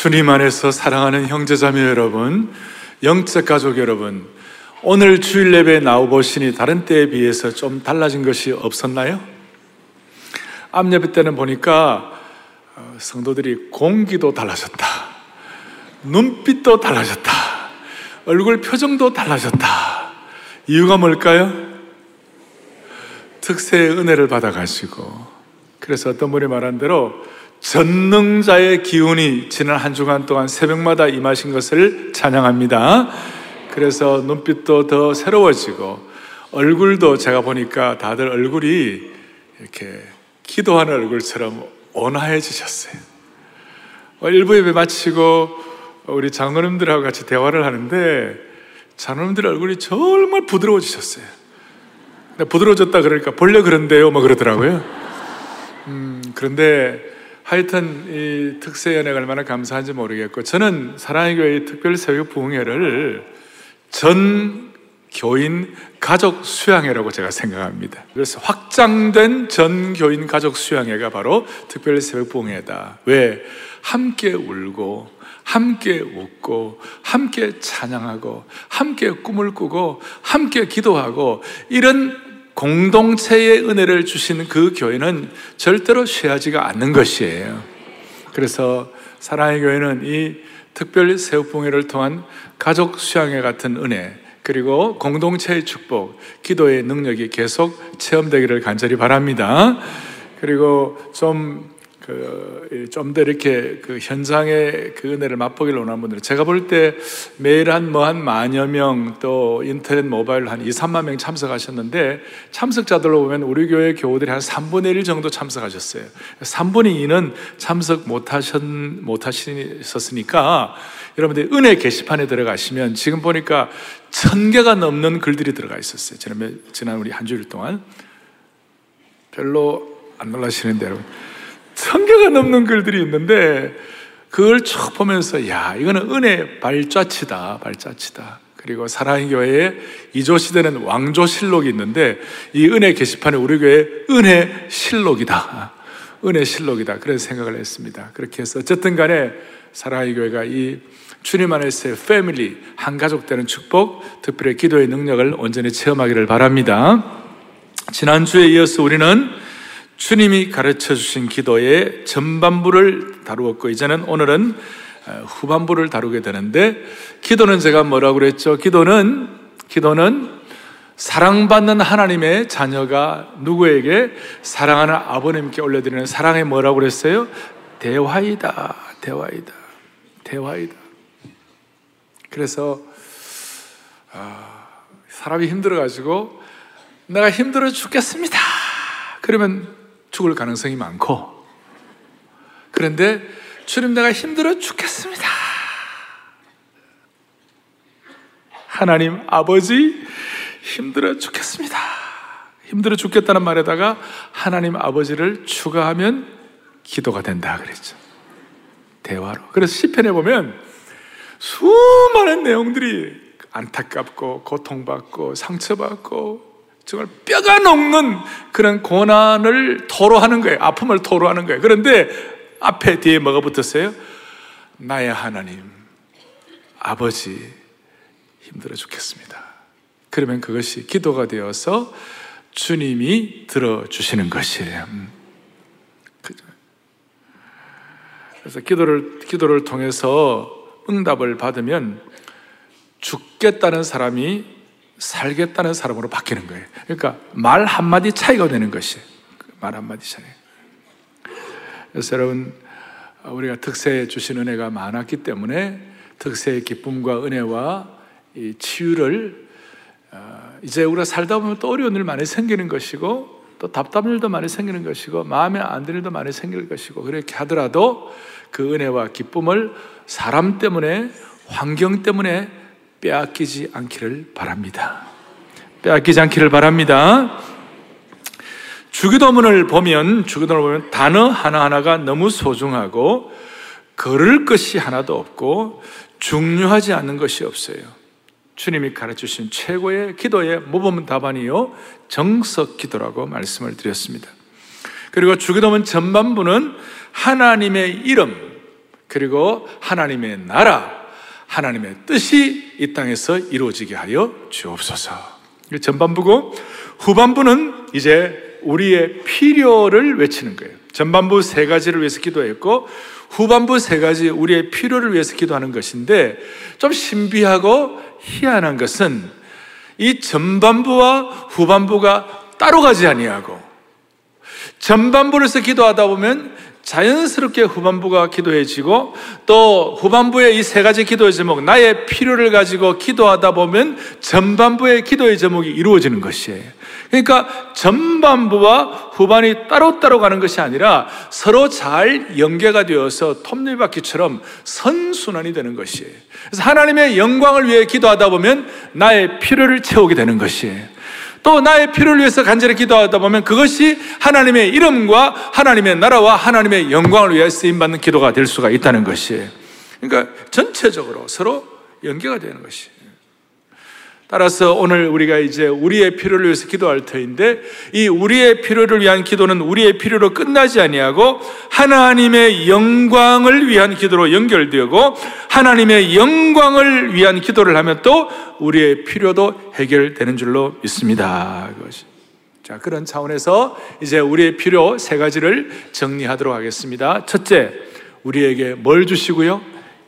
주님 안에서 사랑하는 형제자매 여러분, 영적 가족 여러분, 오늘 주일 예배에 나오보시니 다른 때에 비해서 좀 달라진 것이 없었나요? 앞예배 때는 보니까 어, 성도들이 공기도 달라졌다. 눈빛도 달라졌다. 얼굴 표정도 달라졌다. 이유가 뭘까요? 특세의 은혜를 받아가시고, 그래서 어떤 분이 말한 대로 전능자의 기운이 지난 한 주간 동안 새벽마다 임하신 것을 찬양합니다. 그래서 눈빛도 더 새로워지고 얼굴도 제가 보니까 다들 얼굴이 이렇게 기도하는 얼굴처럼 온화해지셨어요. 일부 예배 마치고 우리 장로님들하고 같이 대화를 하는데 장로님들 얼굴이 정말 부드러워지셨어요. 부드러워졌다 그러니까 본래 그런데요, 뭐 그러더라고요. 음, 그런데 하여튼 이 특세 연회가 얼마나 감사한지 모르겠고 저는 사랑의 교회 특별 새벽 부흥회를 전 교인 가족 수양회라고 제가 생각합니다. 그래서 확장된 전 교인 가족 수양회가 바로 특별 새벽 부흥회다. 왜? 함께 울고 함께 웃고 함께 찬양하고 함께 꿈을 꾸고 함께 기도하고 이런 공동체의 은혜를 주시는 그 교회는 절대로 쉬하지가 않는 것이에요. 그래서 사랑의 교회는 이 특별 새우봉회를 통한 가족 수양회 같은 은혜, 그리고 공동체의 축복, 기도의 능력이 계속 체험되기를 간절히 바랍니다. 그리고 좀 그좀 더 이렇게 그 현장의 그 은혜를 맛보기를 원하는 분들은 제가 볼 때 매일 한 뭐 한 만여 명 또 인터넷 모바일 한 2, 3만 명 참석하셨는데 참석자들로 보면 우리 교회 교우들이 한 3분의 1 정도 참석하셨어요. 3분의 2는 참석 못 하셨 못 하셨으니까 여러분들 은혜 게시판에 들어가시면 지금 보니까 천 개가 넘는 글들이 들어가 있었어요. 지난 지난 우리 한 주일 동안 별로 안 놀라시는데 여러분. 천 개가 넘는 글들이 있는데 그걸 쭉 보면서 야 이거는 은혜 발자취다 발자취다. 그리고 사랑의 교회에 이조 시대는 왕조 실록이 있는데 이 은혜 게시판에 우리 교회 은혜 실록이다. 은혜 실록이다. 그래서 생각을 했습니다. 그렇게 해서 어쨌든 간에 사랑의 교회가 이 주님 안에서의 패밀리 한 가족 되는 축복 특별히 기도의 능력을 온전히 체험하기를 바랍니다. 지난주에 이어서 우리는 주님이 가르쳐 주신 기도의 전반부를 다루었고 이제는 오늘은 어, 후반부를 다루게 되는데 기도는 제가 뭐라고 그랬죠? 기도는 기도는 사랑받는 하나님의 자녀가 누구에게 사랑하는 아버님께 올려드리는 사랑의 뭐라고 그랬어요? 대화이다. 대화이다. 대화이다. 그래서 아, 사람이 힘들어 가지고 내가 힘들어 죽겠습니다. 그러면 죽을 가능성이 많고 그런데 주님 내가 힘들어 죽겠습니다. 하나님 아버지 힘들어 죽겠습니다. 힘들어 죽겠다는 말에다가 하나님 아버지를 추가하면 기도가 된다 그랬죠. 대화로. 그래서 시편에 보면 수많은 내용들이 안타깝고 고통받고 상처받고 정말 뼈가 녹는 그런 고난을 토로하는 거예요. 아픔을 토로하는 거예요. 그런데 앞에 뒤에 뭐가 붙었어요? 나의 하나님, 아버지, 힘들어 죽겠습니다. 그러면 그것이 기도가 되어서 주님이 들어주시는 것이에요. 음. 그래서 기도를, 기도를 통해서 응답을 받으면 죽겠다는 사람이 살겠다는 사람으로 바뀌는 거예요. 그러니까 말 한마디 차이가 되는 것이 말 한마디 차이. 그래서 여러분, 우리가 특세에 주신 은혜가 많았기 때문에 특세의 기쁨과 은혜와 이 치유를 어, 이제 우리가 살다 보면 또 어려운 일 많이 생기는 것이고 또 답답한 일도 많이 생기는 것이고 마음에 안 드는 일도 많이 생길 것이고 그렇게 하더라도 그 은혜와 기쁨을 사람 때문에 환경 때문에 빼앗기지 않기를 바랍니다. 빼앗기지 않기를 바랍니다. 주기도문을 보면 주기도문을 보면 단어 하나하나가 너무 소중하고 걸을 것이 하나도 없고 중요하지 않는 것이 없어요. 주님이 가르쳐 주신 최고의 기도의 모범 답안이요 정석 기도라고 말씀을 드렸습니다. 그리고 주기도문 전반부는 하나님의 이름 그리고 하나님의 나라, 하나님의 뜻이 이 땅에서 이루어지게 하여 주옵소서. 전반부고 후반부는 이제 우리의 필요를 외치는 거예요. 전반부 세 가지를 위해서 기도했고 후반부 세 가지 우리의 필요를 위해서 기도하는 것인데 좀 신비하고 희한한 것은 이 전반부와 후반부가 따로 가지 아니하고 전반부에서 기도하다 보면 자연스럽게 후반부가 기도해지고 또 후반부의 이 세 가지 기도의 제목, 나의 필요를 가지고 기도하다 보면 전반부의 기도의 제목이 이루어지는 것이에요. 그러니까 전반부와 후반이 따로따로 가는 것이 아니라 서로 잘 연계가 되어서 톱니바퀴처럼 선순환이 되는 것이에요. 그래서 하나님의 영광을 위해 기도하다 보면 나의 필요를 채우게 되는 것이에요. 또 나의 필요를 위해서 간절히 기도하다 보면 그것이 하나님의 이름과 하나님의 나라와 하나님의 영광을 위해 쓰임받는 기도가 될 수가 있다는 것이에요. 그러니까 전체적으로 서로 연계가 되는 것이에요. 따라서 오늘 우리가 이제 우리의 필요를 위해서 기도할 터인데 이 우리의 필요를 위한 기도는 우리의 필요로 끝나지 아니하고 하나님의 영광을 위한 기도로 연결되고 하나님의 영광을 위한 기도를 하면 또 우리의 필요도 해결되는 줄로 믿습니다. 그것이. 자, 그런 차원에서 이제 우리의 필요 세 가지를 정리하도록 하겠습니다. 첫째, 우리에게 뭘 주시고요?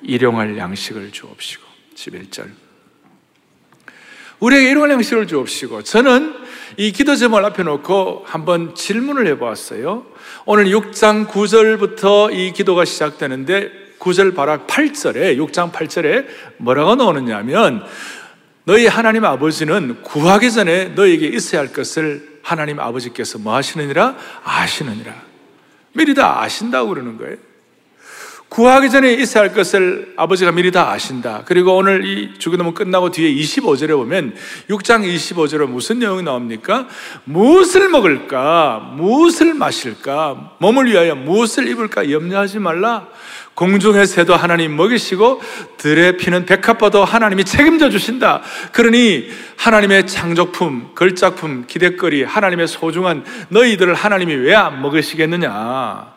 일용할 양식을 주옵시고. 11절. 우리에게 이런 양식을 주옵시고 저는 이 기도 제목을 앞에 놓고 한번 질문을 해보았어요. 오늘 6장 9절부터 이 기도가 시작되는데 9절 바로 8절에 6장 8절에 뭐라고 나오느냐 하면 너희 하나님 아버지는 구하기 전에 너에게 있어야 할 것을 하나님 아버지께서 뭐 하시느니라 아시느니라 미리 다 아신다고 그러는 거예요. 구하기 전에 있어야 할 것을 아버지가 미리 다 아신다. 그리고 오늘 이 주기도문 끝나고 뒤에 25절에 보면 6장 25절에 무슨 내용이 나옵니까? 무엇을 먹을까? 무엇을 마실까? 몸을 위하여 무엇을 입을까? 염려하지 말라. 공중의 새도 하나님 먹이시고 들에 피는 백합화도 하나님이 책임져 주신다. 그러니 하나님의 창조품, 걸작품, 기대거리, 하나님의 소중한 너희들을 하나님이 왜 안 먹으시겠느냐?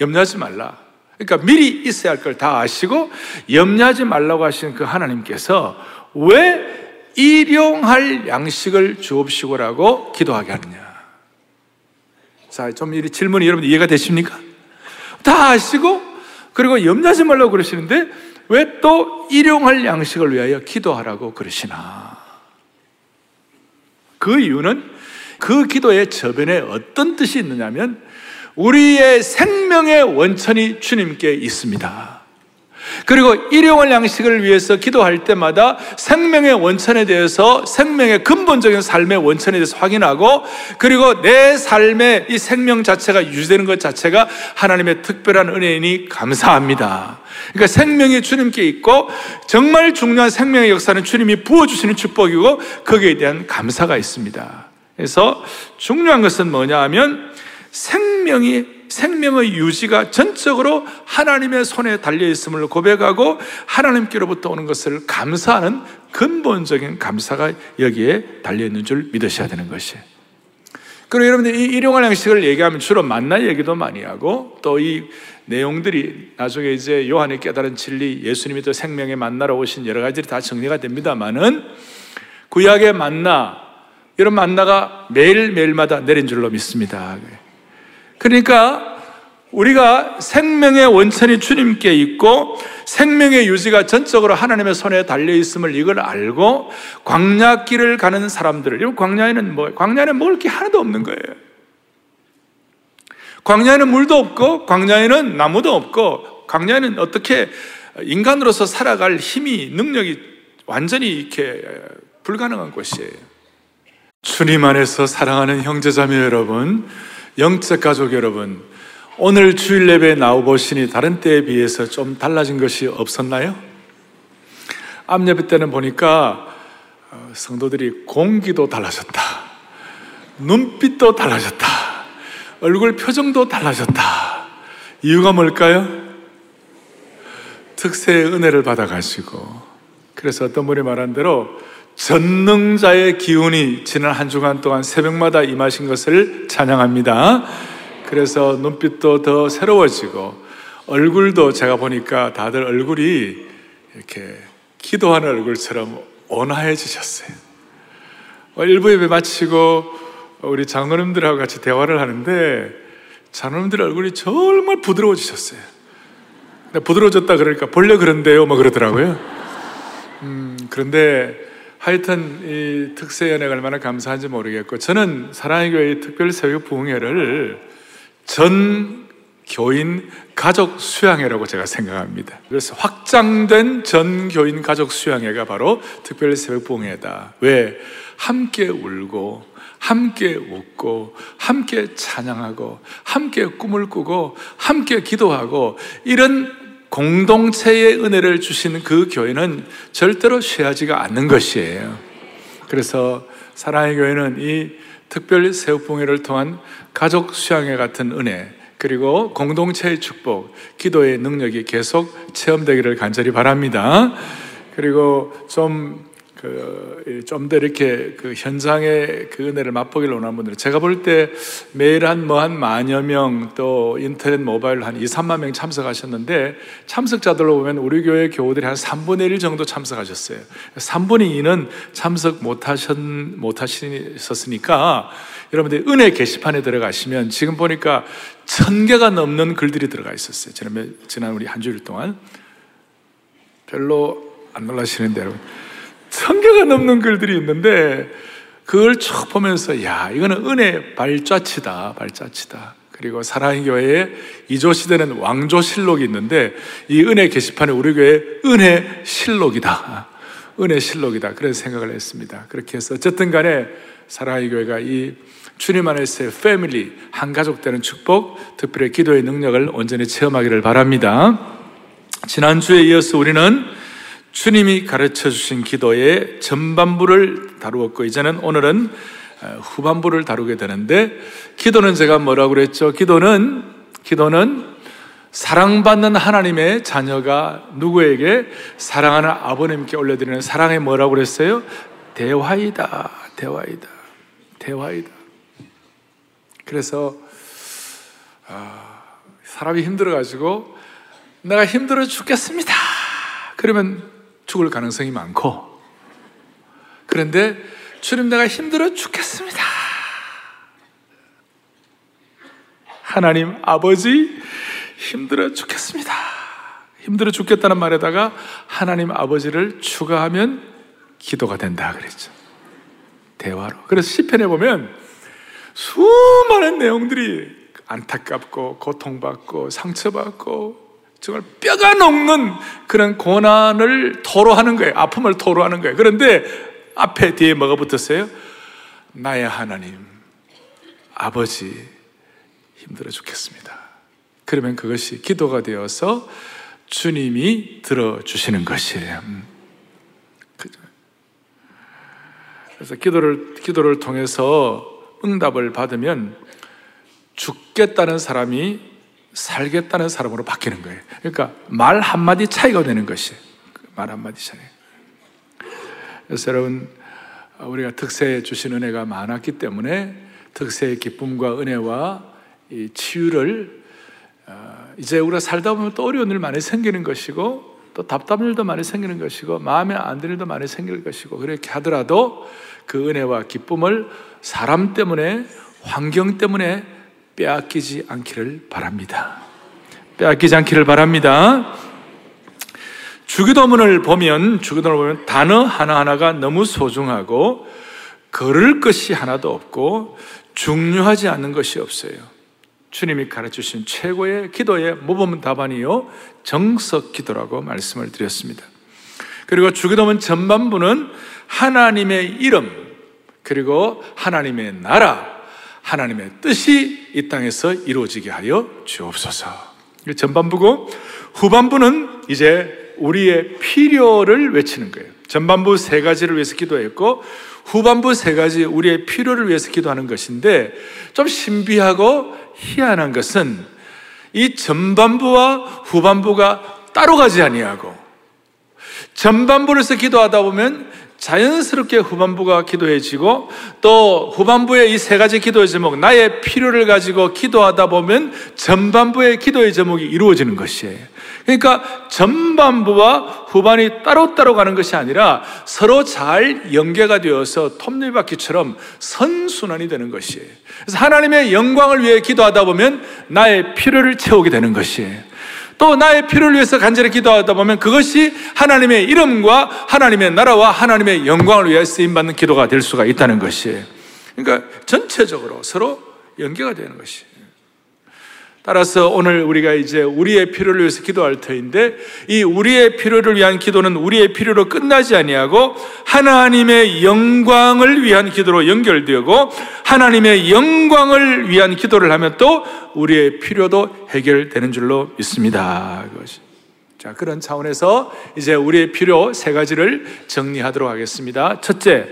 염려하지 말라. 그러니까 미리 있어야 할 걸 다 아시고 염려하지 말라고 하시는 그 하나님께서 왜 일용할 양식을 주옵시고라고 기도하게 하느냐. 자, 좀 이 질문이 여러분 이해가 되십니까? 다 아시고 그리고 염려하지 말라고 그러시는데 왜 또 일용할 양식을 위하여 기도하라고 그러시나? 그 이유는 그 기도의 저변에 어떤 뜻이 있느냐면 우리의 생명의 원천이 주님께 있습니다. 그리고 일용할 양식을 위해서 기도할 때마다 생명의 원천에 대해서 생명의 근본적인 삶의 원천에 대해서 확인하고 그리고 내 삶의 이 생명 자체가 유지되는 것 자체가 하나님의 특별한 은혜이니 감사합니다. 그러니까 생명이 주님께 있고 정말 중요한 생명의 역사는 주님이 부어주시는 축복이고 거기에 대한 감사가 있습니다. 그래서 중요한 것은 뭐냐 하면 생명이 생명의 유지가 전적으로 하나님의 손에 달려 있음을 고백하고 하나님께로부터 오는 것을 감사하는 근본적인 감사가 여기에 달려 있는 줄 믿으셔야 되는 것이에요. 그리고 여러분들 이 일용할 양식을 얘기하면 주로 만나 얘기도 많이 하고 또 이 내용들이 나중에 이제 요한의 깨달은 진리, 예수님이 또 생명의 만나러 오신 여러 가지들이 다 정리가 됩니다만은 구약의 만나 이런 만나가 매일 매일마다 내린 줄로 믿습니다. 그러니까 우리가 생명의 원천이 주님께 있고 생명의 유지가 전적으로 하나님의 손에 달려 있음을 이걸 알고 광야길을 가는 사람들을 이 광야에는 뭐 광야에는 먹을 게 하나도 없는 거예요. 광야에는 물도 없고 광야에는 나무도 없고 광야에는 어떻게 인간으로서 살아갈 힘이 능력이 완전히 이렇게 불가능한 곳이에요. 주님 안에서 사랑하는 형제자매 여러분, 영적 가족 여러분, 오늘 주일 예배에 나오보시니 다른 때에 비해서 좀 달라진 것이 없었나요? 암 예배 때는 보니까 어, 성도들이 공기도 달라졌다. 눈빛도 달라졌다. 얼굴 표정도 달라졌다. 이유가 뭘까요? 특세의 은혜를 받아가시고, 그래서 어떤 분이 말한 대로 전능자의 기운이 지난 한 주간 동안 새벽마다 임하신 것을 찬양합니다. 그래서 눈빛도 더 새로워지고 얼굴도 제가 보니까 다들 얼굴이 이렇게 기도하는 얼굴처럼 온화해지셨어요. 어, 일부 예배 마치고 우리 장로님들하고 같이 대화를 하는데 장로님들 얼굴이 정말 부드러워지셨어요. 부드러워졌다 그러니까 본래 그런데요, 뭐 그러더라고요. 음, 그런데 하여튼 이 특세 연회가 얼마나 감사한지 모르겠고 저는 사랑의 교회 특별 새벽 부흥회를 전 교인 가족 수양회라고 제가 생각합니다. 그래서 확장된 전 교인 가족 수양회가 바로 특별 새벽 부흥회다. 왜? 함께 울고 함께 웃고 함께 찬양하고 함께 꿈을 꾸고 함께 기도하고 이런 공동체의 은혜를 주신 그 교회는 절대로 쉬하지가 않는 것이에요. 그래서 사랑의 교회는 이 특별 새우봉회를 통한 가족 수양회 같은 은혜, 그리고 공동체의 축복, 기도의 능력이 계속 체험되기를 간절히 바랍니다. 그리고 좀 그, 좀 더 이렇게 그 현장의 그 은혜를 맛보기를 원하는 분들은 제가 볼 때 매일 한 뭐 한 만여 명 또 인터넷 모바일 한 2, 3만 명 참석하셨는데 참석자들로 보면 우리 교회 교우들이 한 3분의 1 정도 참석하셨어요. 3분의 2는 참석 못 하셨, 못 하셨으니까 여러분들 은혜 게시판에 들어가시면 지금 보니까 천 개가 넘는 글들이 들어가 있었어요. 지난, 지난 우리 한 주일 동안. 별로 안 놀라시는데 여러분. 천 개가 넘는 글들이 있는데 그걸 쭉 보면서 야 이거는 은혜 발자취다 발자취다. 그리고 사랑의 교회에 이조 시대는 왕조 실록이 있는데 이 은혜 게시판에 우리 교회 은혜 실록이다. 은혜 실록이다. 그런 생각을 했습니다. 그렇게 해서 어쨌든 간에 사랑의 교회가 이 주님 안에서의 패밀리 한 가족 되는 축복 특별히 기도의 능력을 온전히 체험하기를 바랍니다. 지난주에 이어서 우리는 주님이 가르쳐 주신 기도의 전반부를 다루었고 이제는 오늘은 어, 후반부를 다루게 되는데 기도는 제가 뭐라고 그랬죠? 기도는 기도는 사랑받는 하나님의 자녀가 누구에게 사랑하는 아버님께 올려드리는 사랑의 뭐라고 그랬어요? 대화이다. 대화이다. 대화이다. 그래서 아, 사람이 힘들어 가지고 내가 힘들어 죽겠습니다. 그러면 죽을 가능성이 많고 그런데 주님 내가 힘들어 죽겠습니다. 하나님 아버지 힘들어 죽겠습니다. 힘들어 죽겠다는 말에다가 하나님 아버지를 추가하면 기도가 된다 그랬죠. 대화로. 그래서 시편에 보면 수많은 내용들이 안타깝고 고통받고 상처받고 정말 뼈가 녹는 그런 고난을 토로하는 거예요. 아픔을 토로하는 거예요. 그런데 앞에 뒤에 뭐가 붙었어요? 나의 하나님, 아버지, 힘들어 죽겠습니다. 그러면 그것이 기도가 되어서 주님이 들어주시는 것이에요. 음. 그래서 기도를, 기도를 통해서 응답을 받으면 죽겠다는 사람이 살겠다는 사람으로 바뀌는 거예요. 그러니까 말 한마디 차이가 되는 것이 말 한마디 차이. 그래서 여러분, 우리가 특세에 주신 은혜가 많았기 때문에 특세의 기쁨과 은혜와 이 치유를 어, 이제 우리가 살다 보면 또 어려운 일 많이 생기는 것이고 또 답답한 일도 많이 생기는 것이고 마음에 안 드는 일도 많이 생길 것이고 그렇게 하더라도 그 은혜와 기쁨을 사람 때문에 환경 때문에 빼앗기지 않기를 바랍니다. 빼앗기지 않기를 바랍니다. 주기도문을 보면, 주기도문을 보면 단어 하나하나가 너무 소중하고, 걸을 것이 하나도 없고, 중요하지 않는 것이 없어요. 주님이 가르쳐 주신 최고의 기도의 모범 답안이요, 정석 기도라고 말씀을 드렸습니다. 그리고 주기도문 전반부는 하나님의 이름, 그리고 하나님의 나라, 하나님의 뜻이 이 땅에서 이루어지게 하여 주옵소서. 전반부고 후반부는 이제 우리의 필요를 외치는 거예요. 전반부 세 가지를 위해서 기도했고 후반부 세 가지 우리의 필요를 위해서 기도하는 것인데 좀 신비하고 희한한 것은 이 전반부와 후반부가 따로 가지 아니하고 전반부에서 기도하다 보면 자연스럽게 후반부가 기도해지고 또 후반부의 이 세 가지 기도의 제목, 나의 필요를 가지고 기도하다 보면 전반부의 기도의 제목이 이루어지는 것이에요. 그러니까 전반부와 후반이 따로따로 가는 것이 아니라 서로 잘 연계가 되어서 톱니바퀴처럼 선순환이 되는 것이에요. 그래서 하나님의 영광을 위해 기도하다 보면 나의 필요를 채우게 되는 것이에요. 또 나의 필요를 위해서 간절히 기도하다 보면 그것이 하나님의 이름과 하나님의 나라와 하나님의 영광을 위해 쓰임받는 기도가 될 수가 있다는 것이에요. 그러니까 전체적으로 서로 연계가 되는 것이에요. 따라서 오늘 우리가 이제 우리의 필요를 위해서 기도할 터인데 이 우리의 필요를 위한 기도는 우리의 필요로 끝나지 아니하고 하나님의 영광을 위한 기도로 연결되고 하나님의 영광을 위한 기도를 하면 또 우리의 필요도 해결되는 줄로 믿습니다. 그것이. 자, 그런 차원에서 이제 우리의 필요 세 가지를 정리하도록 하겠습니다. 첫째,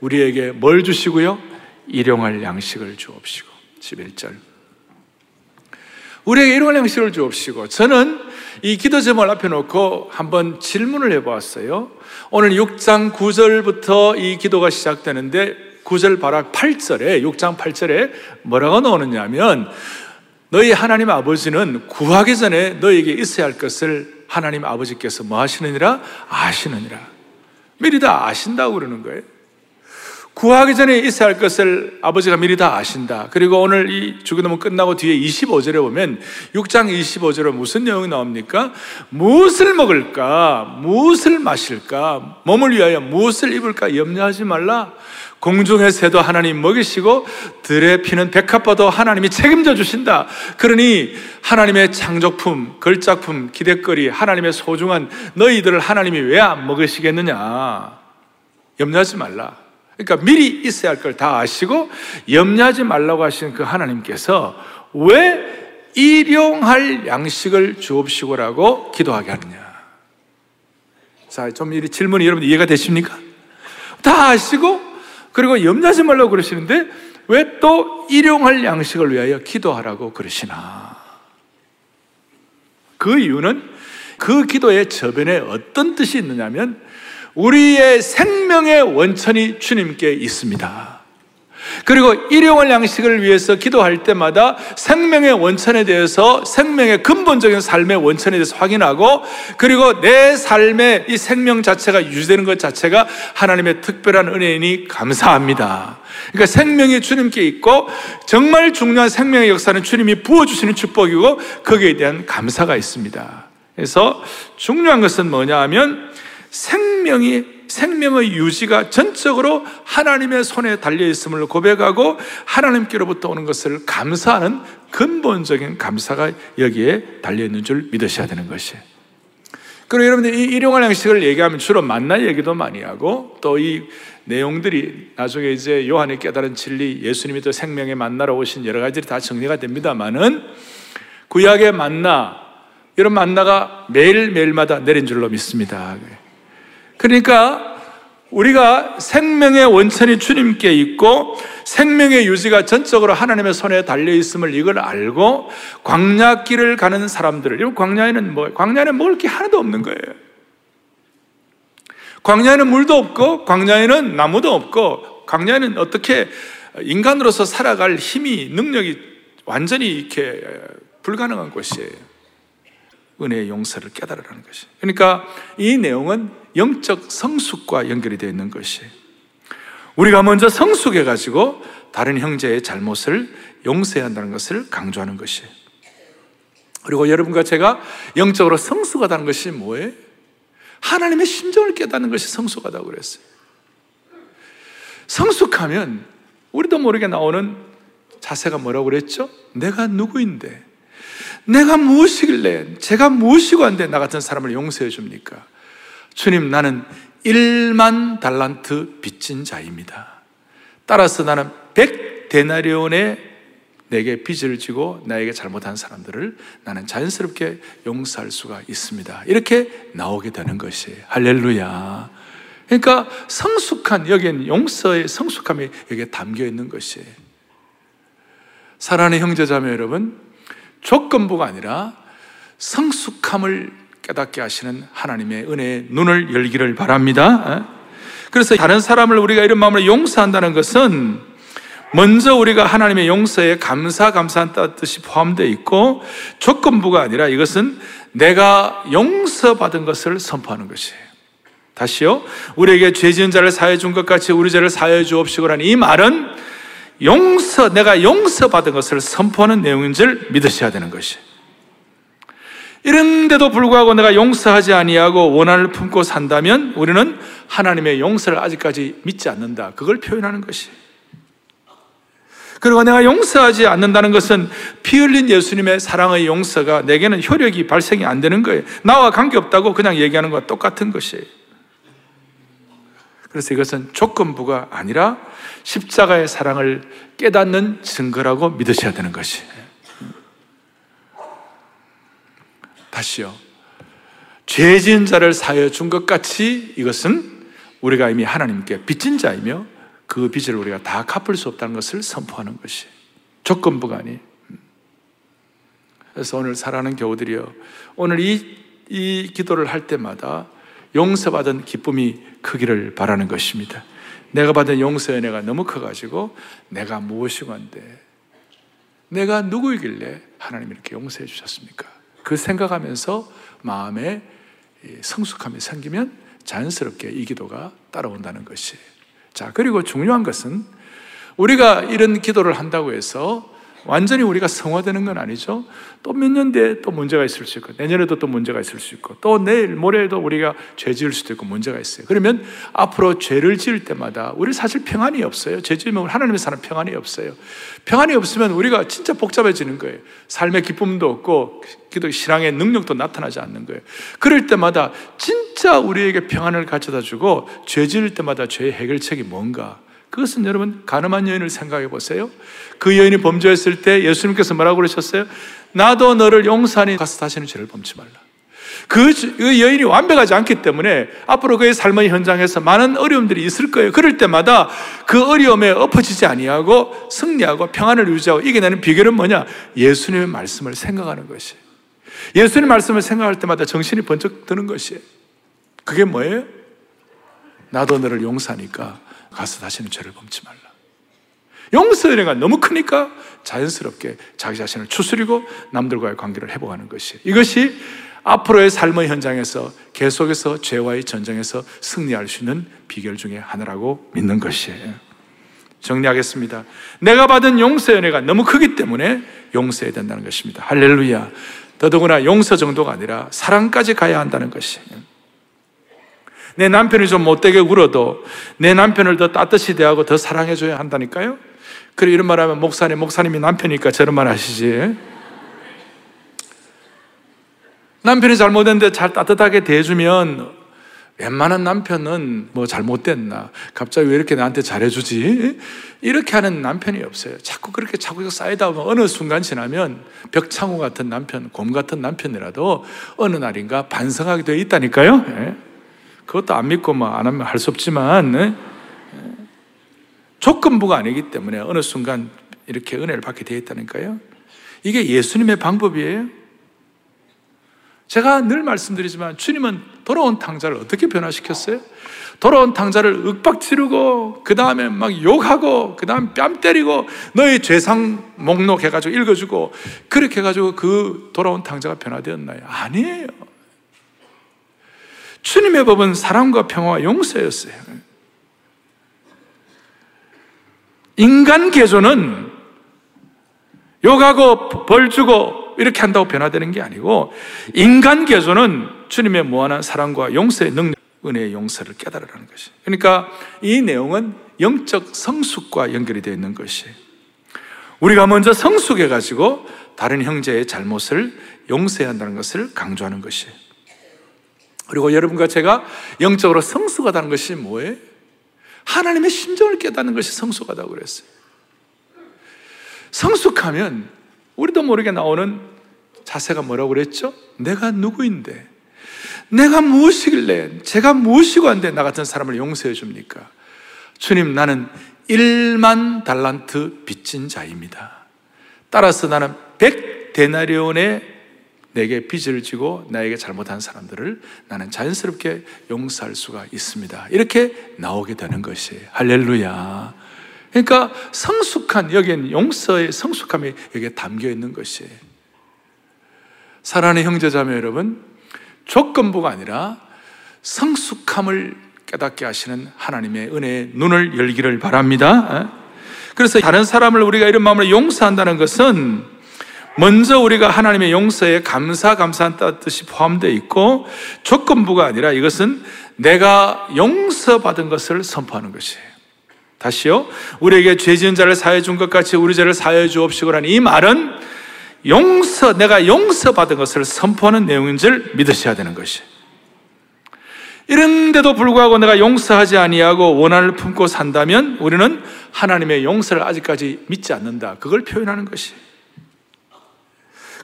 우리에게 뭘 주시고요? 일용할 양식을 주옵시고. 11절. 우리에게 일용할 양식을 주옵시고 저는 이 기도 제목을 앞에 놓고 한번 질문을 해보았어요. 오늘 6장 9절부터 이 기도가 시작되는데 9절 바로 8절에 6장 8절에 뭐라고 나오느냐 하면 너희 하나님 아버지는 구하기 전에 너에게 있어야 할 것을 하나님 아버지께서 뭐 하시느니라 아시느니라 미리 다 아신다고 그러는 거예요. 구하기 전에 있어야 할 것을 아버지가 미리 다 아신다. 그리고 오늘 이 주기도문 끝나고 뒤에 25절에 보면 6장 25절에 무슨 내용이 나옵니까? 무엇을 먹을까? 무엇을 마실까? 몸을 위하여 무엇을 입을까? 염려하지 말라. 공중의 새도 하나님 먹이시고 들에 피는 백합화도 하나님이 책임져 주신다. 그러니 하나님의 창조품, 걸작품, 기대거리, 하나님의 소중한 너희들을 하나님이 왜 안 먹으시겠느냐? 염려하지 말라. 그러니까 미리 있어야 할 걸 다 아시고 염려하지 말라고 하시는 그 하나님께서 왜 일용할 양식을 주옵시고라고 기도하게 하느냐. 자, 좀 이 질문이 여러분 이해가 되십니까? 다 아시고 그리고 염려하지 말라고 그러시는데 왜 또 일용할 양식을 위하여 기도하라고 그러시나? 그 이유는 그 기도의 저변에 어떤 뜻이 있느냐면 우리의 생명의 원천이 주님께 있습니다. 그리고 일용할 양식을 위해서 기도할 때마다 생명의 원천에 대해서 생명의 근본적인 삶의 원천에 대해서 확인하고 그리고 내 삶의 이 생명 자체가 유지되는 것 자체가 하나님의 특별한 은혜이니 감사합니다. 그러니까 생명이 주님께 있고 정말 중요한 생명의 역사는 주님이 부어주시는 축복이고 거기에 대한 감사가 있습니다. 그래서 중요한 것은 뭐냐 하면 생명이 생명의 유지가 전적으로 하나님의 손에 달려 있음을 고백하고 하나님께로부터 오는 것을 감사하는 근본적인 감사가 여기에 달려 있는 줄 믿으셔야 되는 것이에요. 그리고 여러분들 이 일용할 양식을 얘기하면 주로 만나 얘기도 많이 하고 또 이 내용들이 나중에 이제 요한의 깨달은 진리, 예수님이 또 생명의 만나러 오신 여러 가지들이 다 정리가 됩니다만은 구약의 만나 이런 만나가 매일 매일마다 내린 줄로 믿습니다. 그러니까 우리가 생명의 원천이 주님께 있고 생명의 유지가 전적으로 하나님의 손에 달려 있음을 이걸 알고 광야길을 가는 사람들을 이 광야에는 뭐 광야에는 먹을 게 하나도 없는 거예요. 광야에는 물도 없고 광야에는 나무도 없고 광야에는 어떻게 인간으로서 살아갈 힘이 능력이 완전히 이렇게 불가능한 곳이에요. 은혜의 용서를 깨달으라는 것이. 그러니까 이 내용은 영적 성숙과 연결이 되어 있는 것이. 우리가 먼저 성숙해 가지고 다른 형제의 잘못을 용서해야 한다는 것을 강조하는 것이. 그리고 여러분과 제가 영적으로 성숙하다는 것이 뭐예요? 하나님의 심정을 깨닫는 것이 성숙하다고 그랬어요. 성숙하면 우리도 모르게 나오는 자세가 뭐라고 그랬죠? 내가 누구인데? 내가 무엇이길래, 제가 무엇이고 한데 나 같은 사람을 용서해 줍니까? 주님, 나는 1만 달란트 빚진 자입니다. 따라서 나는 100데나리온의 내게 빚을 지고 나에게 잘못한 사람들을 나는 자연스럽게 용서할 수가 있습니다. 이렇게 나오게 되는 것이에요. 할렐루야. 그러니까 성숙한, 여기엔 용서의 성숙함이 여기에 담겨 있는 것이에요. 사랑하는 형제자매 여러분, 조건부가 아니라 성숙함을 깨닫게 하시는 하나님의 은혜의 눈을 열기를 바랍니다. 그래서 다른 사람을 우리가 이런 마음으로 용서한다는 것은 먼저 우리가 하나님의 용서에 감사, 감사한다는 뜻이 포함되어 있고 조건부가 아니라 이것은 내가 용서받은 것을 선포하는 것이에요. 다시요. 우리에게 죄 지은 자를 사해 준 것 같이 우리 죄를 사해 주옵시고라는 이 말은 용서, 내가 용서받은 것을 선포하는 내용인 줄 믿으셔야 되는 것이. 이런데도 불구하고 내가 용서하지 아니하고 원한을 품고 산다면 우리는 하나님의 용서를 아직까지 믿지 않는다. 그걸 표현하는 것이. 그리고 내가 용서하지 않는다는 것은 피 흘린 예수님의 사랑의 용서가 내게는 효력이 발생이 안 되는 거예요. 나와 관계없다고 그냥 얘기하는 것과 똑같은 것이에요. 그래서 이것은 조건부가 아니라 십자가의 사랑을 깨닫는 증거라고 믿으셔야 되는 것이. 다시요. 죄 지은 자를 사여 준 것 같이 이것은 우리가 이미 하나님께 빚진 자이며 그 빚을 우리가 다 갚을 수 없다는 것을 선포하는 것이 조건부가 아니. 그래서 오늘 사랑하는 교우들이요. 오늘 이, 이 기도를 할 때마다 용서받은 기쁨이 크기를 바라는 것입니다. 내가 받은 용서의 은혜가 너무 커가지고 내가 무엇이건데 내가 누구이길래 하나님이 이렇게 용서해 주셨습니까? 그 생각하면서 마음에 성숙함이 생기면 자연스럽게 이 기도가 따라온다는 것이. 자, 그리고 중요한 것은 우리가 이런 기도를 한다고 해서 완전히 우리가 성화되는 건 아니죠. 또 몇 년 뒤에 또 문제가 있을 수 있고, 내년에도 또 문제가 있을 수 있고, 또 내일, 모레에도 우리가 죄 지을 수도 있고 문제가 있어요. 그러면 앞으로 죄를 지을 때마다 우리 사실 평안이 없어요. 죄 지으면 하나님의 사는 평안이 없어요. 평안이 없으면 우리가 진짜 복잡해지는 거예요. 삶의 기쁨도 없고, 기도 신앙의 능력도 나타나지 않는 거예요. 그럴 때마다 진짜 우리에게 평안을 가져다 주고, 죄 지을 때마다 죄의 해결책이 뭔가, 그것은 여러분 가늠한 여인을 생각해 보세요. 그 여인이 범죄했을 때 예수님께서 뭐라고 그러셨어요? 나도 너를 용서하니 가서 다시는 죄를 범치 말라. 그, 그 여인이 완벽하지 않기 때문에 앞으로 그의 삶의 현장에서 많은 어려움들이 있을 거예요. 그럴 때마다 그 어려움에 엎어지지 아니하고 승리하고 평안을 유지하고 이겨내는 비결은 뭐냐? 예수님의 말씀을 생각하는 것이. 예수님 말씀을 생각할 때마다 정신이 번쩍 드는 것이에요. 그게 뭐예요? 나도 너를 용서하니까 가서 다시는 죄를 범치 말라. 용서의 은혜가 너무 크니까 자연스럽게 자기 자신을 추스리고 남들과의 관계를 회복하는 것이 이것이 앞으로의 삶의 현장에서 계속해서 죄와의 전쟁에서 승리할 수 있는 비결 중에 하나라고 믿는 것이에요. 정리하겠습니다. 내가 받은 용서의 은혜가 너무 크기 때문에 용서해야 된다는 것입니다. 할렐루야. 더더구나 용서 정도가 아니라 사랑까지 가야 한다는 것이에요. 내 남편이 좀 못되게 굴어도 내 남편을 더 따뜻히 대하고 더 사랑해줘야 한다니까요? 그래, 이런 말 하면 목사님, 목사님이 남편이니까 저런 말 하시지. 남편이 잘못했는데 잘 따뜻하게 대해주면 웬만한 남편은 뭐 잘못됐나? 갑자기 왜 이렇게 나한테 잘해주지? 이렇게 하는 남편이 없어요. 자꾸 그렇게 자꾸 쌓이다 보면 어느 순간 지나면 벽창호 같은 남편, 곰 같은 남편이라도 어느 날인가 반성하게 되어 있다니까요. 예. 그것도 안 믿고 뭐 안 하면 할 수 없지만 네? 조건부가 아니기 때문에 어느 순간 이렇게 은혜를 받게 되어 있다니까요. 이게 예수님의 방법이에요. 제가 늘 말씀드리지만 주님은 돌아온 탕자를 어떻게 변화시켰어요? 돌아온 탕자를 윽박 지르고 그 다음에 막 욕하고 그 다음 뺨 때리고 너의 죄상 목록 해가지고 읽어주고 그렇게 해가지고 그 돌아온 탕자가 변화되었나요? 아니에요. 주님의 법은 사랑과 평화와 용서였어요. 인간 개조는 욕하고 벌 주고 이렇게 한다고 변화되는 게 아니고 인간 개조는 주님의 무한한 사랑과 용서의 능력, 은혜의 용서를 깨달으라는 것이. 그러니까 이 내용은 영적 성숙과 연결이 되어 있는 것이. 우리가 먼저 성숙해 가지고 다른 형제의 잘못을 용서해야 한다는 것을 강조하는 것이에요. 그리고 여러분과 제가 영적으로 성숙하다는 것이 뭐예요? 하나님의 심정을 깨닫는 것이 성숙하다고 그랬어요. 성숙하면 우리도 모르게 나오는 자세가 뭐라고 그랬죠? 내가 누구인데? 내가 무엇이길래? 제가 무엇이고 한데 나 같은 사람을 용서해 줍니까? 주님, 나는 1만 달란트 빚진 자입니다. 따라서 나는 100데나리온의 내게 빚을 지고 나에게 잘못한 사람들을 나는 자연스럽게 용서할 수가 있습니다. 이렇게 나오게 되는 것이에요. 할렐루야. 그러니까 성숙한 여기엔 용서의 성숙함이 여기에 담겨 있는 것이에요. 사랑하는 형제자매 여러분, 조건부가 아니라 성숙함을 깨닫게 하시는 하나님의 은혜의 눈을 열기를 바랍니다. 그래서 다른 사람을 우리가 이런 마음으로 용서한다는 것은 먼저 우리가 하나님의 용서에 감사, 감사한 뜻이 포함되어 있고 조건부가 아니라 이것은 내가 용서받은 것을 선포하는 것이에요. 다시요. 우리에게 죄 지은 자를 사해 준 것 같이 우리 죄를 사해 주옵시고라는 이 말은 용서, 내가 용서받은 것을 선포하는 내용인 줄 믿으셔야 되는 것이. 이런데도 불구하고 내가 용서하지 아니하고 원한을 품고 산다면 우리는 하나님의 용서를 아직까지 믿지 않는다. 그걸 표현하는 것이.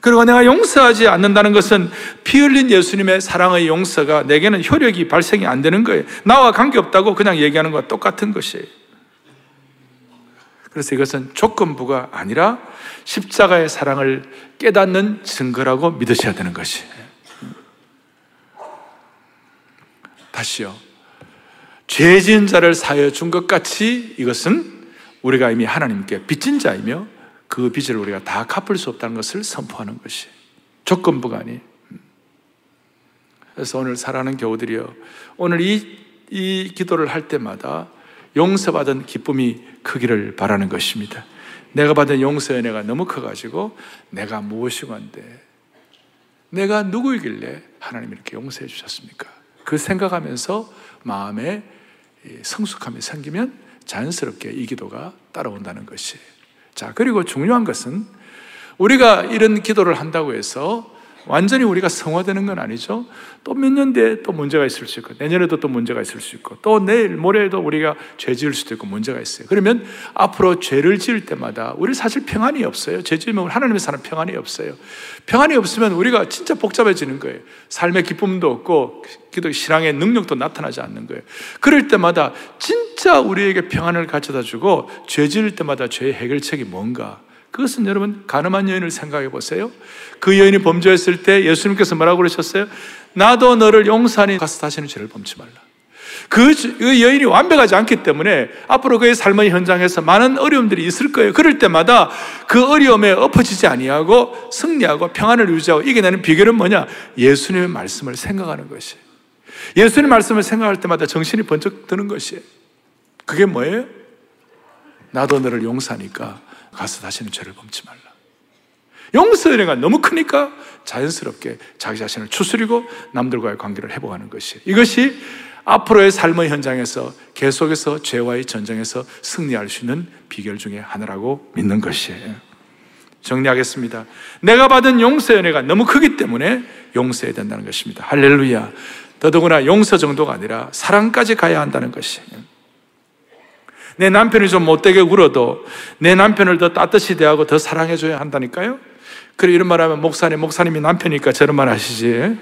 그리고 내가 용서하지 않는다는 것은 피 흘린 예수님의 사랑의 용서가 내게는 효력이 발생이 안 되는 거예요. 나와 관계없다고 그냥 얘기하는 것과 똑같은 것이에요. 그래서 이것은 조건부가 아니라 십자가의 사랑을 깨닫는 증거라고 믿으셔야 되는 것이. 다시요. 죄 지은 자를 사여 준 것 같이 이것은 우리가 이미 하나님께 빚진 자이며 그 빚을 우리가 다 갚을 수 없다는 것을 선포하는 것이 조건부가 아니. 그래서 오늘 사랑하는 교우들이요. 오늘 이, 이 기도를 할 때마다 용서받은 기쁨이 크기를 바라는 것입니다. 내가 받은 용서의 은혜가 너무 커가지고 내가 무엇이고 한데 내가 누구이길래 하나님 이렇게 용서해 주셨습니까? 그 생각하면서 마음에 성숙함이 생기면 자연스럽게 이 기도가 따라온다는 것이. 자, 그리고 중요한 것은 우리가 이런 기도를 한다고 해서 완전히 우리가 성화되는 건 아니죠. 또 몇 년 뒤에 또 문제가 있을 수 있고, 내년에도 또 문제가 있을 수 있고, 또 내일, 모레에도 우리가 죄 지을 수도 있고 문제가 있어요. 그러면 앞으로 죄를 지을 때마다 우리 사실 평안이 없어요. 죄 지으면 하나님의 사는 평안이 없어요. 평안이 없으면 우리가 진짜 복잡해지는 거예요. 삶의 기쁨도 없고, 기도 신앙의 능력도 나타나지 않는 거예요. 그럴 때마다 진짜 우리에게 평안을 가져다 주고, 죄 지을 때마다 죄의 해결책이 뭔가, 그것은 여러분 가늠한 여인을 생각해 보세요. 그 여인이 범죄했을 때 예수님께서 뭐라고 그러셨어요? 나도 너를 용서하니 가서 다시는 죄를 범치 말라. 그, 그 여인이 완벽하지 않기 때문에 앞으로 그의 삶의 현장에서 많은 어려움들이 있을 거예요. 그럴 때마다 그 어려움에 엎어지지 아니하고 승리하고 평안을 유지하고 이겨내는 비결은 뭐냐? 예수님의 말씀을 생각하는 것이. 예수님 말씀을 생각할 때마다 정신이 번쩍 드는 것이에요. 그게 뭐예요? 나도 너를 용서하니까 가서 다시는 죄를 범치 말라. 용서의 은혜가 너무 크니까 자연스럽게 자기 자신을 추스리고 남들과의 관계를 회복하는 것이 이것이 앞으로의 삶의 현장에서 계속해서 죄와의 전쟁에서 승리할 수 있는 비결 중에 하나라고 믿는 것이에요. 정리하겠습니다. 내가 받은 용서의 은혜가 너무 크기 때문에 용서해야 된다는 것입니다. 할렐루야. 더더구나 용서 정도가 아니라 사랑까지 가야 한다는 것이에요. 내 남편이 좀 못되게 굴어도 내 남편을 더 따뜻히 대하고 더 사랑해줘야 한다니까요? 그래, 이런 말 하면 목사님, 목사님이 남편이니까 저런 말 하시지.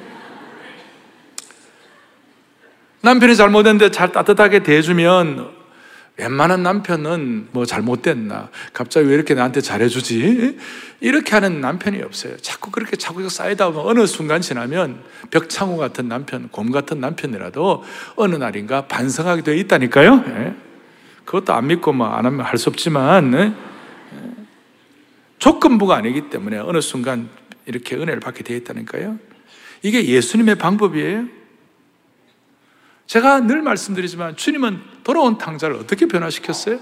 남편이 잘못했는데 잘 따뜻하게 대해주면 웬만한 남편은 뭐 잘못됐나? 갑자기 왜 이렇게 나한테 잘해주지? 이렇게 하는 남편이 없어요. 자꾸 그렇게 자꾸 쌓이다 보면 어느 순간 지나면 벽창호 같은 남편, 곰 같은 남편이라도 어느 날인가 반성하게 되어 있다니까요. 예? 그것도 안 믿고 뭐 안 하면 할 수 없지만 네? 조건부가 아니기 때문에 어느 순간 이렇게 은혜를 받게 되어 있다니까요. 이게 예수님의 방법이에요. 제가 늘 말씀드리지만 주님은 돌아온 탕자를 어떻게 변화시켰어요?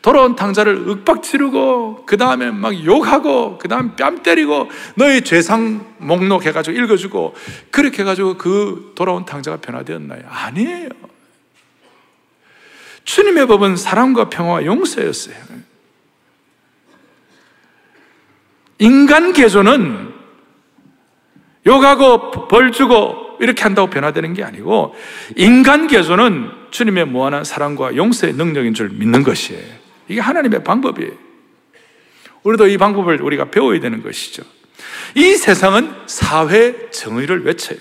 돌아온 탕자를 윽박 지르고 그 다음에 막 욕하고 그 다음 뺨 때리고 너희 죄상 목록 해가지고 읽어주고 그렇게 해가지고 그 돌아온 탕자가 변화되었나요? 아니에요. 주님의 법은 사랑과 평화와 용서였어요. 인간 개조는 욕하고 벌 주고 이렇게 한다고 변화되는 게 아니고 인간 개조는 주님의 무한한 사랑과 용서의 능력인 줄 믿는 것이에요. 이게 하나님의 방법이에요. 우리도 이 방법을 우리가 배워야 되는 것이죠. 이 세상은 사회 정의를 외쳐요.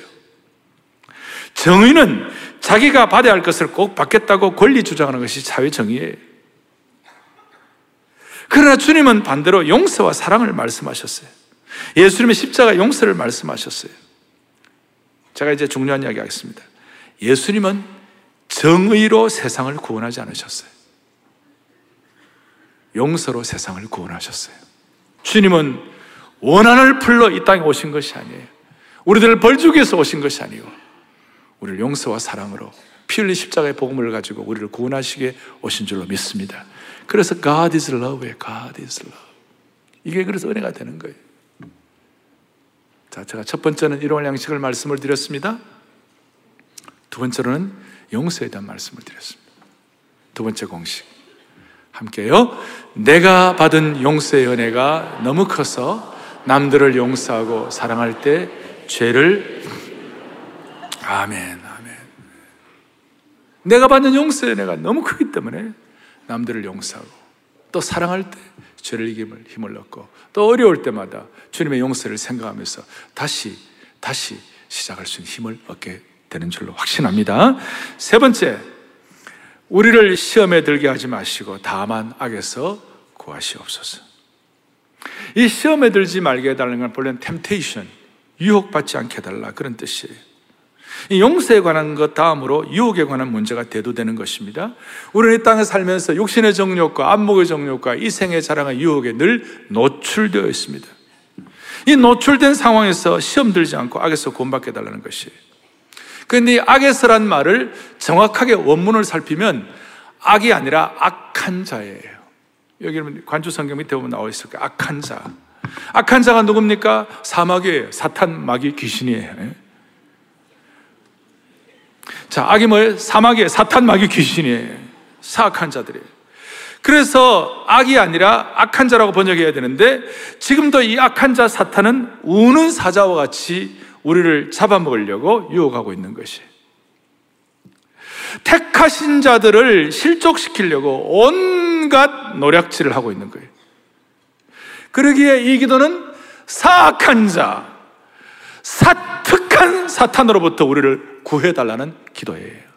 정의는 자기가 받아야 할 것을 꼭 받겠다고 권리 주장하는 것이 사회 정의예요. 그러나 주님은 반대로 용서와 사랑을 말씀하셨어요. 예수님의 십자가 용서를 말씀하셨어요. 제가 이제 중요한 이야기 하겠습니다. 예수님은 정의로 세상을 구원하지 않으셨어요. 용서로 세상을 구원하셨어요. 주님은 원한을 풀러 이 땅에 오신 것이 아니에요. 우리들을 벌주기 위해서 오신 것이 아니고 우리를 용서와 사랑으로 피 흘린 십자가의 복음을 가지고 우리를 구원하시게 오신 줄로 믿습니다. 그래서 God is love에 God is love. 이게 그래서 은혜가 되는 거예요. 자, 제가 첫 번째는 일월 양식을 말씀을 드렸습니다. 두 번째로는 용서에 대한 말씀을 드렸습니다. 두 번째 공식. 함께요. 내가 받은 용서의 은혜가 너무 커서 남들을 용서하고 사랑할 때 죄를 아멘, 아멘. 내가 받는 용서의 은혜가 너무 크기 때문에 남들을 용서하고 또 사랑할 때 죄를 이김을 힘을 얻고 또 어려울 때마다 주님의 용서를 생각하면서 다시 다시 시작할 수 있는 힘을 얻게 되는 줄로 확신합니다. 세 번째, 우리를 시험에 들게 하지 마시고 다만 악에서 구하시옵소서. 이 시험에 들지 말게 해달라는 건 본래는 temptation, 유혹받지 않게 해달라 그런 뜻이에요. 용서에 관한 것 다음으로 유혹에 관한 문제가 대두되는 것입니다. 우리는 이 땅에 살면서 육신의 정욕과 안목의 정욕과 이생의 자랑의 유혹에 늘 노출되어 있습니다. 이 노출된 상황에서 시험 들지 않고 악에서 구원받게 달라는 것이에요. 그런데 이 악에서란 말을 정확하게 원문을 살피면 악이 아니라 악한 자예요. 여기 관주 성경 밑에 보면 나와 있을 거예요. 악한 자. 악한 자가 누굽니까? 사마귀예요. 사탄, 마귀, 귀신이에요. 자, 악이 뭐예요? 사마귀 사탄, 마귀, 귀신이에요. 사악한 자들이에요. 그래서 악이 아니라 악한 자라고 번역해야 되는데 지금도 이 악한 자 사탄은 우는 사자와 같이 우리를 잡아먹으려고 유혹하고 있는 것이. 택하신 자들을 실족시키려고 온갖 노력질을 하고 있는 거예요. 그러기에 이 기도는 사악한 자, 사특 한 사탄으로부터 우리를 구해달라는 기도예요.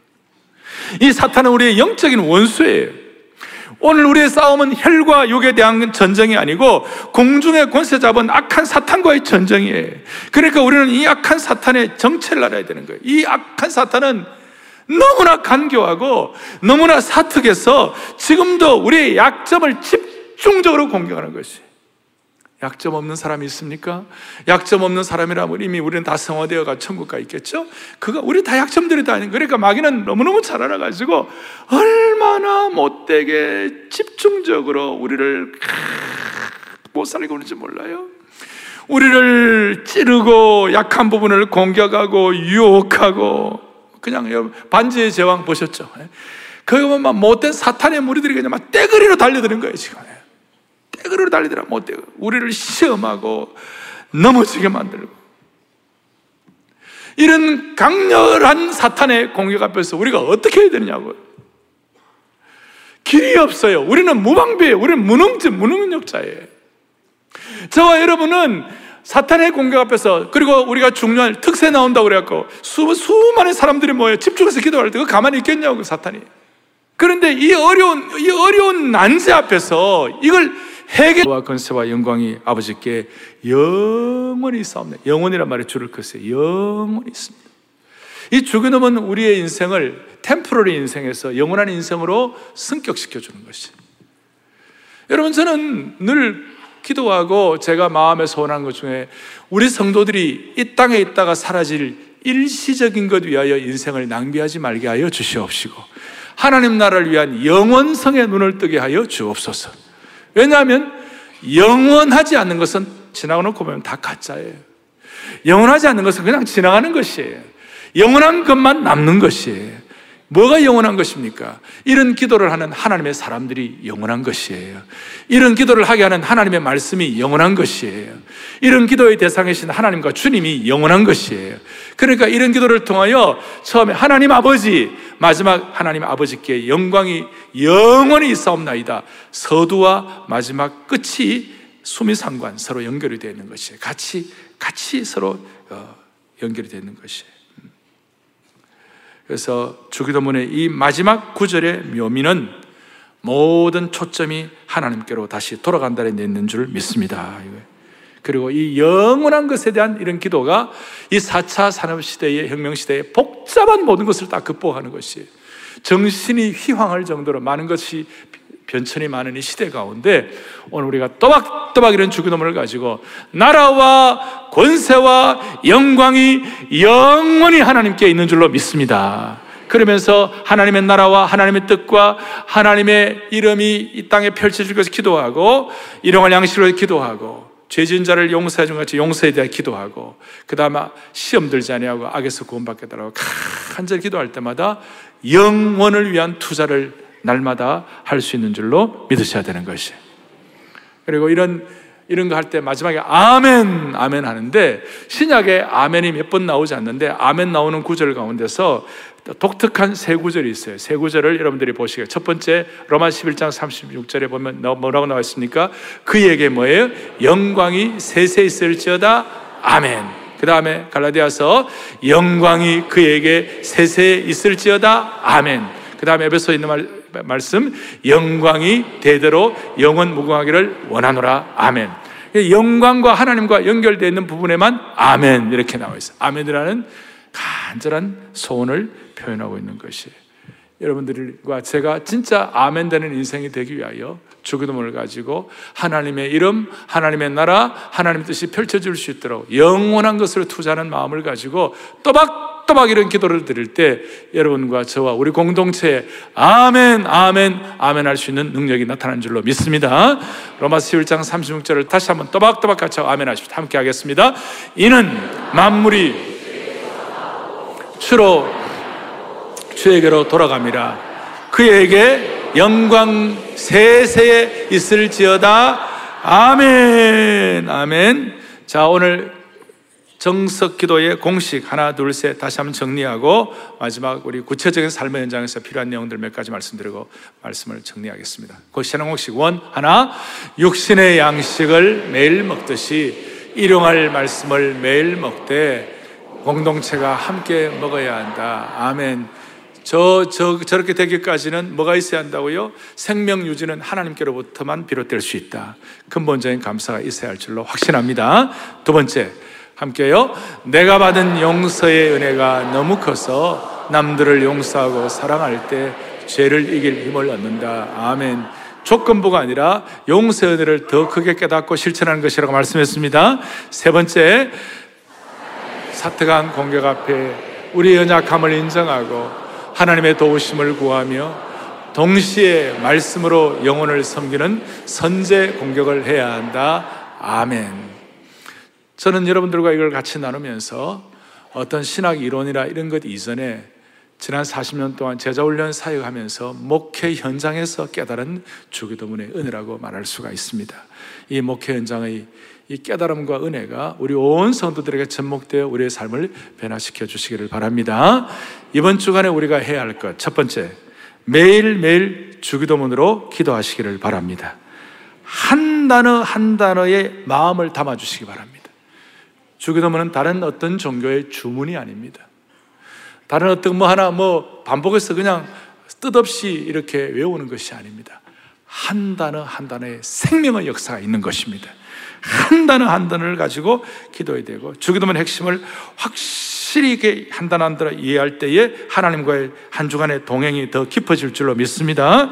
이 사탄은 우리의 영적인 원수예요. 오늘 우리의 싸움은 혈과 육에 대한 전쟁이 아니고 공중의 권세 잡은 악한 사탄과의 전쟁이에요. 그러니까 우리는 이 악한 사탄의 정체를 알아야 되는 거예요. 이 악한 사탄은 너무나 간교하고 너무나 사특해서 지금도 우리의 약점을 집중적으로 공격하는 것이. 약점 없는 사람이 있습니까? 약점 없는 사람이라면 이미 우리는 다 성화되어가 천국 가 있겠죠? 그거 우리 다 약점들이 다 있는 그러니까 마귀는 너무너무 잘 알아가지고 얼마나 못되게 집중적으로 우리를 못 살고 있는지 몰라요. 우리를 찌르고 약한 부분을 공격하고 유혹하고 그냥 반지의 제왕 보셨죠? 거기 보면 막 못된 사탄의 무리들이 그냥 막 떼거리로 달려드는 거예요 지금. 떼그로 달리더라 못돼 우리를 시험하고 넘어지게 만들고 이런 강렬한 사탄의 공격 앞에서 우리가 어떻게 해야 되느냐고요. 길이 없어요. 우리는 무방비예요. 우리는 무능증, 무능력자예요. 저와 여러분은 사탄의 공격 앞에서 그리고 우리가 중요한 특세 나온다고 그래갖고 수, 수많은 사람들이 모여 집중해서 기도할 때그 가만히 있겠냐고 사탄이. 그런데 이 어려운 이 어려운 난제 앞에서 이걸 해계와 건세와 영광이 아버지께 영원히 있사옵니다. 영원이란 말에 줄을 긋어요. 영원히 있습니다. 이 죽여놓은 우리의 인생을 템프러리 인생에서 영원한 인생으로 승격시켜 주는 것이. 여러분 저는 늘 기도하고 제가 마음에 소원한 것 중에 우리 성도들이 이 땅에 있다가 사라질 일시적인 것 위하여 인생을 낭비하지 말게 하여 주시옵시고 하나님 나라를 위한 영원성의 눈을 뜨게 하여 주옵소서. 왜냐하면 영원하지 않는 것은 지나고 놓고 보면 다 가짜예요. 영원하지 않는 것은 그냥 지나가는 것이에요. 영원한 것만 남는 것이에요. 뭐가 영원한 것입니까? 이런 기도를 하는 하나님의 사람들이 영원한 것이에요. 이런 기도를 하게 하는 하나님의 말씀이 영원한 것이에요. 이런 기도의 대상이신 하나님과 주님이 영원한 것이에요. 그러니까 이런 기도를 통하여 처음에 하나님 아버지, 마지막 하나님 아버지께 영광이 영원히 있사옵나이다. 서두와 마지막 끝이 수미상관 서로 연결이 되어 있는 것이에요. 같이, 같이 서로 어, 연결이 되어 있는 것이에요. 그래서 주기도문의 이 마지막 구절의 묘미는 모든 초점이 하나님께로 다시 돌아간다는 데 있는 줄 믿습니다. 그리고 이 영원한 것에 대한 이런 기도가 이 4차 산업시대의 혁명시대의 복잡한 모든 것을 다 극복하는 것이 정신이 휘황할 정도로 많은 것이 변천이 많은 이 시대 가운데 오늘 우리가 또박또박 이런 주기도문을 가지고 나라와 권세와 영광이 영원히 하나님께 있는 줄로 믿습니다. 그러면서 하나님의 나라와 하나님의 뜻과 하나님의 이름이 이 땅에 펼쳐질 것을 기도하고 일용할 양식으로 기도하고 죄진 자를 용서해 준 같이 용서에 대해 기도하고 그 다음에 시험 들지 아니하고 악에서 구원받게 달라고 간절히 기도할 때마다 영원을 위한 투자를 날마다 할 수 있는 줄로 믿으셔야 되는 것이. 그리고 이런 이런 거 할 때 마지막에 아멘, 아멘 하는데 신약에 아멘이 몇 번 나오지 않는데 아멘 나오는 구절 가운데서 독특한 세 구절이 있어요. 세 구절을 여러분들이 보시게. 첫 번째 로마 11장 36절에 보면 뭐라고 나와 있습니까? 그에게 뭐예요? 영광이 세세 있을지어다. 아멘. 그 다음에 갈라디아서 영광이 그에게 세세 있을지어다. 아멘. 그 다음에 에베소 있는 말, 말씀 영광이 대대로 영원 무궁하기를 원하노라. 아멘. 영광과 하나님과 연결되어 있는 부분에만 아멘 이렇게 나와 있어요. 아멘이라는 간절한 소원을 표현하고 있는 것이 여러분들과 제가 진짜 아멘 되는 인생이 되기 위하여 주기도문을 가지고 하나님의 이름, 하나님의 나라, 하나님의 뜻이 펼쳐질 수 있도록 영원한 것을 투자하는 마음을 가지고 또박 또박 이런 기도를 드릴 때 여러분과 저와 우리 공동체에 아멘, 아멘, 아멘 할 수 있는 능력이 나타난 줄로 믿습니다. 로마서 11장 36절을 다시 한번 또박또박 같이 아멘 하십시오. 함께 하겠습니다. 이는 만물이 주로 주에게로 돌아갑니다. 그에게 영광 세세에 있을지어다. 아멘. 아멘. 자, 오늘 정석 기도의 공식 하나, 둘, 셋 다시 한번 정리하고 마지막 우리 구체적인 삶의 현장에서 필요한 내용들 몇 가지 말씀드리고 말씀을 정리하겠습니다. 그 신앙공식 원 하나, 육신의 양식을 매일 먹듯이 일용할 말씀을 매일 먹되 공동체가 함께 먹어야 한다. 아멘. 저, 저, 저렇게 되기까지는 뭐가 있어야 한다고요? 생명 유지는 하나님께로부터만 비롯될 수 있다. 근본적인 감사가 있어야 할 줄로 확신합니다. 두 번째, 함께요. 내가 받은 용서의 은혜가 너무 커서 남들을 용서하고 사랑할 때 죄를 이길 힘을 얻는다. 아멘. 조건부가 아니라 용서의 은혜를 더 크게 깨닫고 실천하는 것이라고 말씀했습니다. 세 번째, 사특한 공격 앞에 우리의 연약함을 인정하고 하나님의 도우심을 구하며 동시에 말씀으로 영혼을 섬기는 선제 공격을 해야 한다. 아멘. 저는 여러분들과 이걸 같이 나누면서 어떤 신학 이론이나 이런 것 이전에 지난 40년 동안 제자훈련 사역하면서 목회 현장에서 깨달은 주기도문의 은혜라고 말할 수가 있습니다. 이 목회 현장의 이 깨달음과 은혜가 우리 온 성도들에게 접목되어 우리의 삶을 변화시켜 주시기를 바랍니다. 이번 주간에 우리가 해야 할 것, 첫 번째, 매일매일 주기도문으로 기도하시기를 바랍니다. 한 단어 한 단어의 마음을 담아 주시기 바랍니다. 주기도문은 다른 어떤 종교의 주문이 아닙니다. 다른 어떤 뭐 하나 뭐 반복해서 그냥 뜻없이 이렇게 외우는 것이 아닙니다. 한 단어 한 단어의 생명의 역사가 있는 것입니다. 한 단어 한 단어를 가지고 기도해야 되고 주기도문 핵심을 확실히 한 단어 한 단어 이해할 때에 하나님과의 한 주간의 동행이 더 깊어질 줄로 믿습니다.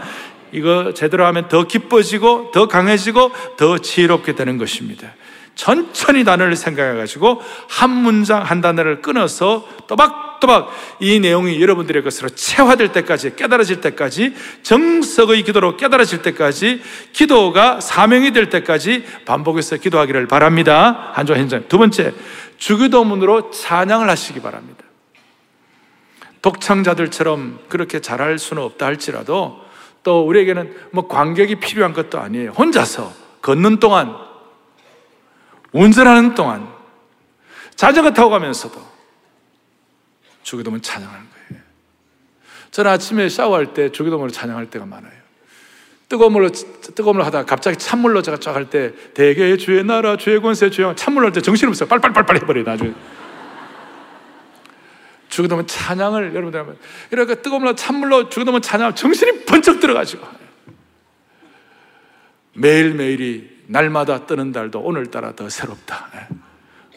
이거 제대로 하면 더 기뻐지고 더 강해지고 더 지혜롭게 되는 것입니다. 천천히 단어를 생각해 가지고 한 문장 한 단어를 끊어서 또박또박 이 내용이 여러분들의 것으로 체화될 때까지 깨달아질 때까지 정석의 기도로 깨달아질 때까지 기도가 사명이 될 때까지 반복해서 기도하기를 바랍니다. 한조 현장. 두 번째, 주기도문으로 찬양을 하시기 바랍니다. 독창자들처럼 그렇게 잘할 수는 없다 할지라도 또 우리에게는 뭐 관객이 필요한 것도 아니에요. 혼자서 걷는 동안 운전하는 동안 자전거 타고 가면서도 주기도문 찬양하는 거예요. 저는 아침에 샤워할 때 주기도문을 찬양할 때가 많아요. 뜨거운 물로 뜨거운 물 하다가 갑자기 찬물로 제가 쫙 할 때 대개 주의 나라 주의 권세 주의 찬물로 할 때 정신없어요. 빨빨빨빨 해버려요 나중에. 주기도문 찬양을 여러분들 하면 이렇게 뜨거운 물로 찬물로 주기도문 찬양 정신이 번쩍 들어가지고 매일매일이 날마다 뜨는 달도 오늘따라 더 새롭다. 예.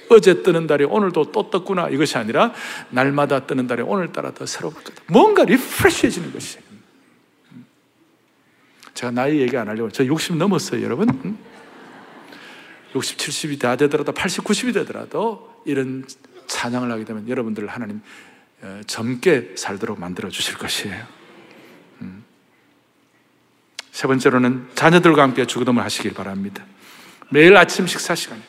어제 뜨는 달이 오늘도 또 떴구나. 이것이 아니라 날마다 뜨는 달이 오늘따라 더 새롭거든. 뭔가 리프레시해지는 것이. 제가 나이 얘기 안 하려고. 저 60 넘었어요, 여러분. 60, 70이 다 되더라도 80, 90이 되더라도 이런 찬양을 하게 되면 여러분들 하나님 어, 젊게 살도록 만들어 주실 것이에요. 음. 세 번째로는 자녀들과 함께 주기도문을 하시길 바랍니다. 매일 아침 식사 시간에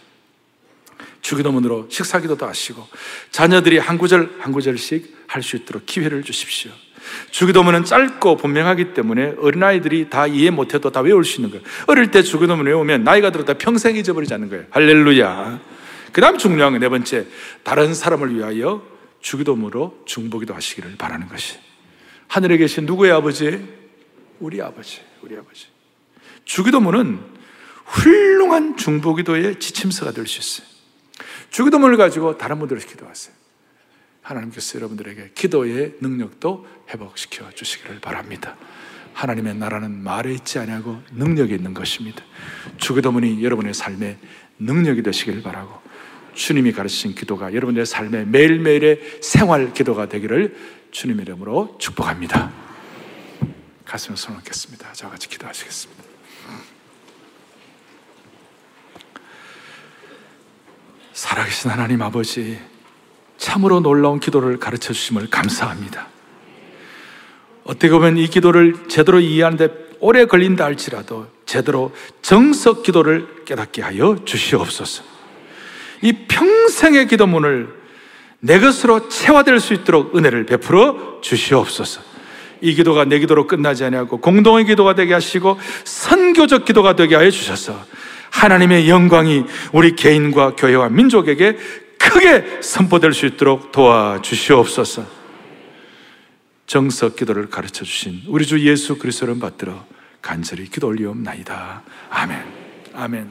주기도문으로 식사 기도도 하시고 자녀들이 한 구절 한 구절씩 할 수 있도록 기회를 주십시오. 주기도문은 짧고 분명하기 때문에 어린아이들이 다 이해 못해도 다 외울 수 있는 거예요. 어릴 때 주기도문 외우면 나이가 들었다 평생 잊어버리지 않는 거예요. 할렐루야. 그 다음 중요한 네 번째, 다른 사람을 위하여 주기도문으로 중보기도 하시기를 바라는 것이. 하늘에 계신 누구의 아버지? 우리 아버지, 우리 아버지. 주기도문은 훌륭한 중보기도의 지침서가 될 수 있어요. 주기도문을 가지고 다른 분들을 기도하세요. 하나님께서 여러분들에게 기도의 능력도 회복시켜 주시기를 바랍니다. 하나님의 나라는 말에 있지 아니하고 능력이 있는 것입니다. 주기도문이 여러분의 삶에 능력이 되시길 바라고 주님이 가르치신 기도가 여러분의 삶의 매일매일의 생활 기도가 되기를 주님 이름으로 축복합니다. 가슴에 손을 얹겠습니다. 저 같이 기도하시겠습니다. 살아계신 하나님 아버지, 참으로 놀라운 기도를 가르쳐 주심을 감사합니다. 어떻게 보면 이 기도를 제대로 이해하는데 오래 걸린다 할지라도 제대로 정석 기도를 깨닫게 하여 주시옵소서. 이 평생의 기도문을 내 것으로 체화될 수 있도록 은혜를 베풀어 주시옵소서. 이 기도가 내 기도로 끝나지 아니하고 공동의 기도가 되게 하시고 선교적 기도가 되게 하여 주셔서 하나님의 영광이 우리 개인과 교회와 민족에게 크게 선포될 수 있도록 도와주시옵소서. 정석 기도를 가르쳐 주신 우리 주 예수 그리스도를 받들어 간절히 기도 올리옵나이다. 아멘. 아멘.